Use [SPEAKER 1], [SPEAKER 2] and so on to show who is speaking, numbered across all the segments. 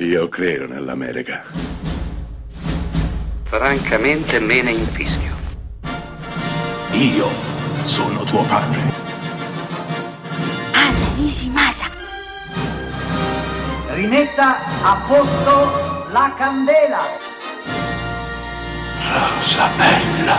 [SPEAKER 1] Io credo nell'America.
[SPEAKER 2] Francamente me ne infischio.
[SPEAKER 3] Io sono tuo padre.
[SPEAKER 4] Anna Nishimasa.
[SPEAKER 5] Rimetta a posto la candela.
[SPEAKER 3] Rosa bella.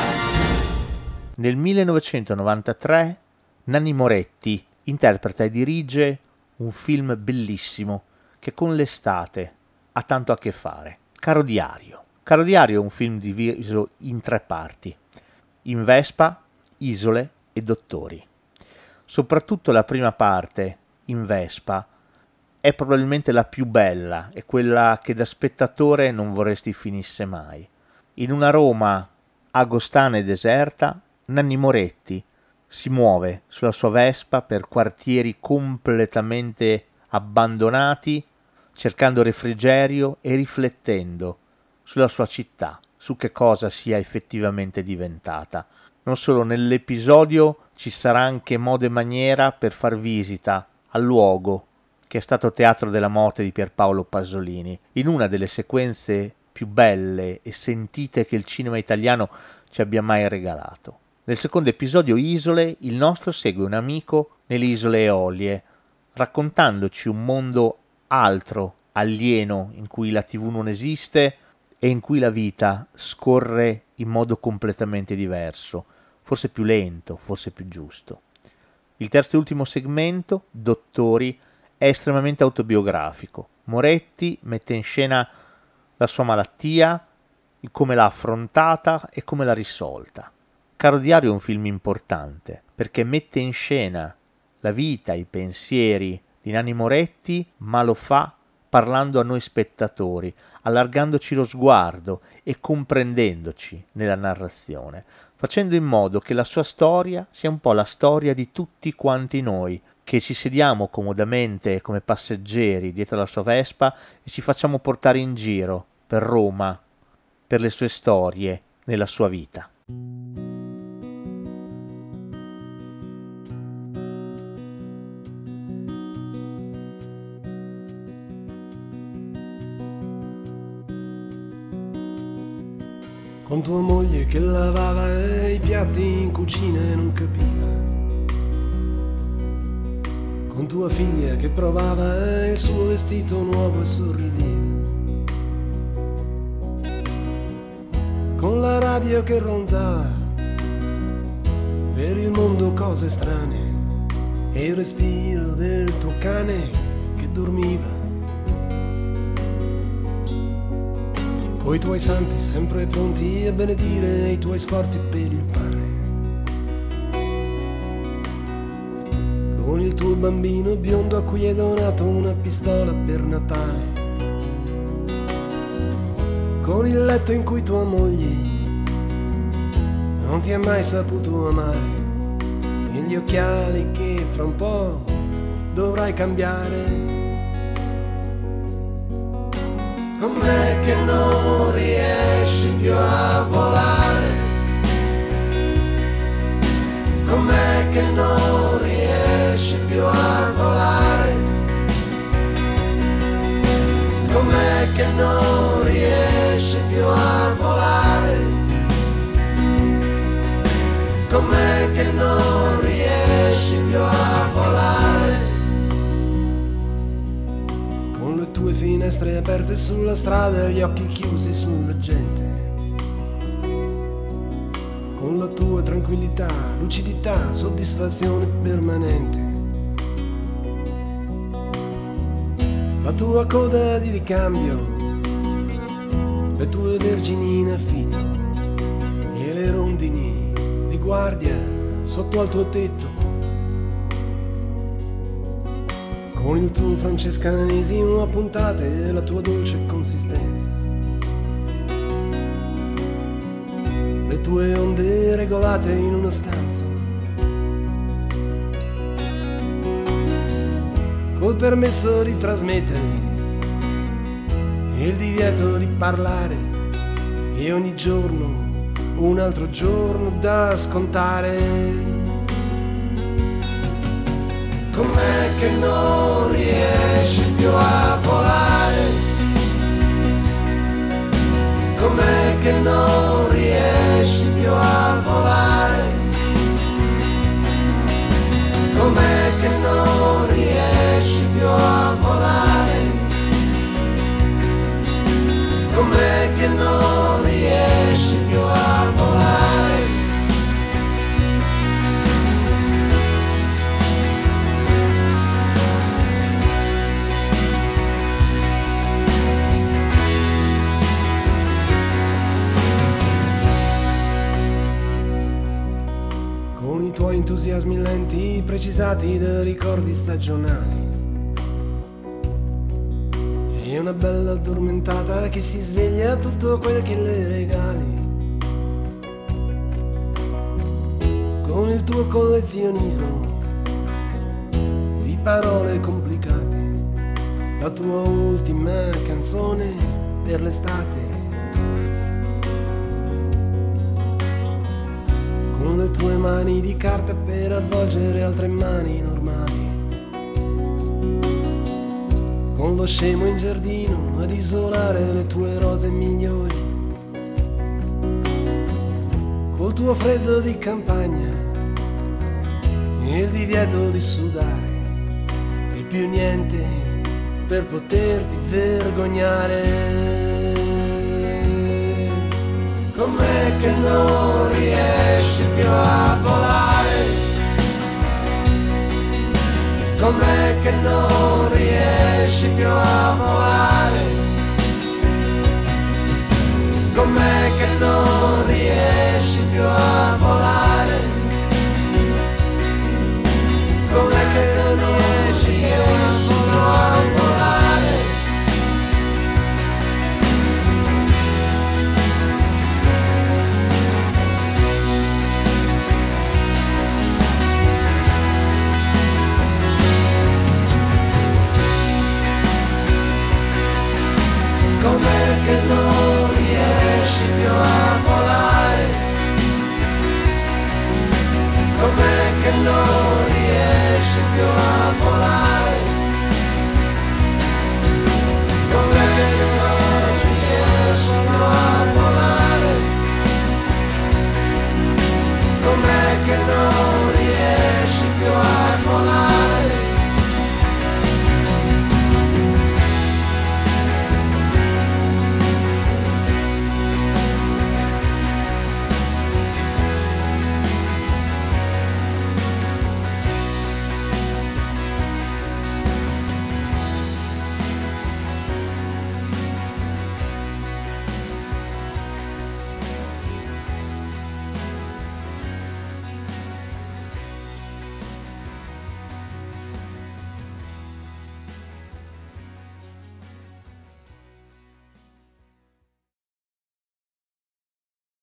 [SPEAKER 6] Nel 1993 Nanni Moretti interpreta e dirige un film bellissimo che con l'estate ha tanto a che fare. Caro Diario. Caro Diario è un film diviso in tre parti. In Vespa, Isole e Dottori. Soprattutto la prima parte, in Vespa, è probabilmente la più bella e quella che da spettatore non vorresti finisse mai. In una Roma agostana e deserta, Nanni Moretti si muove sulla sua Vespa per quartieri completamente abbandonati, cercando refrigerio e riflettendo sulla sua città, su che cosa sia effettivamente diventata. Non solo nell'episodio ci sarà anche modo e maniera per far visita al luogo che è stato teatro della morte di Pierpaolo Pasolini, in una delle sequenze più belle e sentite che il cinema italiano ci abbia mai regalato. Nel secondo episodio Isole, il nostro segue un amico nelle isole Eolie, raccontandoci un mondo altro, alieno, in cui la TV non esiste e in cui la vita scorre in modo completamente diverso, forse più lento, forse più giusto. Il terzo e ultimo segmento, Dottori, è estremamente autobiografico. Moretti mette in scena la sua malattia, come l'ha affrontata e come l'ha risolta. Caro Diario è un film importante perché mette in scena la vita, i pensieri di Nanni Moretti, ma lo fa parlando a noi spettatori, allargandoci lo sguardo e comprendendoci nella narrazione, facendo in modo che la sua storia sia un po' la storia di tutti quanti noi, che ci sediamo comodamente come passeggeri dietro la sua Vespa e ci facciamo portare in giro per Roma, per le sue storie, nella sua vita.
[SPEAKER 7] Con tua moglie che lavava i piatti in cucina e non capiva con tua figlia che provava il suo vestito nuovo e sorrideva. Con la radio che ronzava per il mondo cose strane e il respiro del tuo cane che dormiva. Coi tuoi santi sempre pronti a benedire i tuoi sforzi per il pane. con il tuo bambino biondo a cui hai donato una pistola per Natale, con il letto in cui tua moglie non ti ha mai saputo amare e gli occhiali che fra un po' dovrai cambiare. Com'è che non riesci più a volare? Com'è finestre aperte sulla strada e gli occhi chiusi sulla gente con la tua tranquillità, lucidità, soddisfazione permanente. La tua coda di ricambio, le tue vergini in affitto e le rondini di guardia sotto al tuo tetto. Con il tuo francescanesimo a puntate e la tua dolce consistenza. le tue onde regolate in una stanza. Col permesso di trasmettere il divieto di parlare e ogni giorno un altro giorno da scontare. Com'è che non riesci più a entusiasmi lenti precisati da ricordi stagionali. E una bella addormentata che si sveglia tutto quel che le regali. Con il tuo collezionismo di parole complicate, la tua ultima canzone per l'estate. Le tue mani di carta per avvolgere altre mani normali. Con lo scemo in giardino ad isolare le tue rose migliori. Col tuo freddo di campagna e il divieto di sudare. E più niente per poterti vergognare. Com'è che non riesci più a volare? Com'è che non riesci più a volare?